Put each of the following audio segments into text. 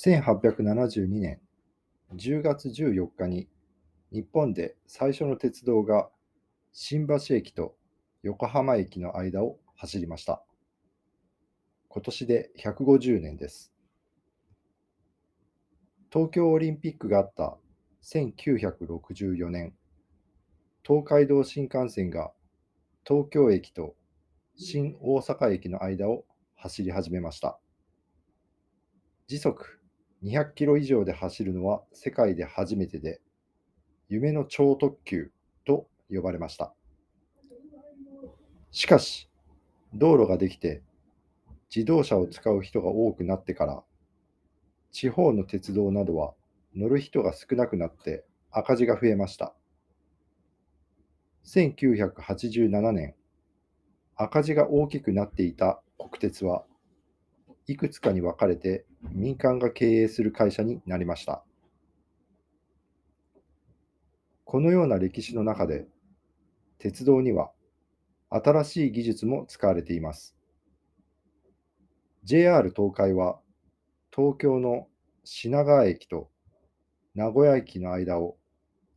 1872年10月14日に日本で最初の鉄道が新橋駅と横浜駅の間を走りました。今年で150年です。東京オリンピックがあった1964年、東海道新幹線が東京駅と新大阪駅の間を走り始めました。時速200キロ以上で走るのは世界で初めてで、夢の超特急と呼ばれました。しかし、道路ができて自動車を使う人が多くなってから、地方の鉄道などは乗る人が少なくなって赤字が増えました。1987年、赤字が大きくなっていた国鉄はいくつかに分かれて民間が経営する会社になりました。このような歴史の中で、鉄道には新しい技術も使われています。JR 東海は東京の品川駅と名古屋駅の間を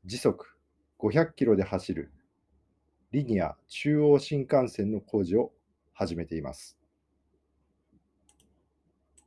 時速500キロで走るリニア中央新幹線の工事を始めています。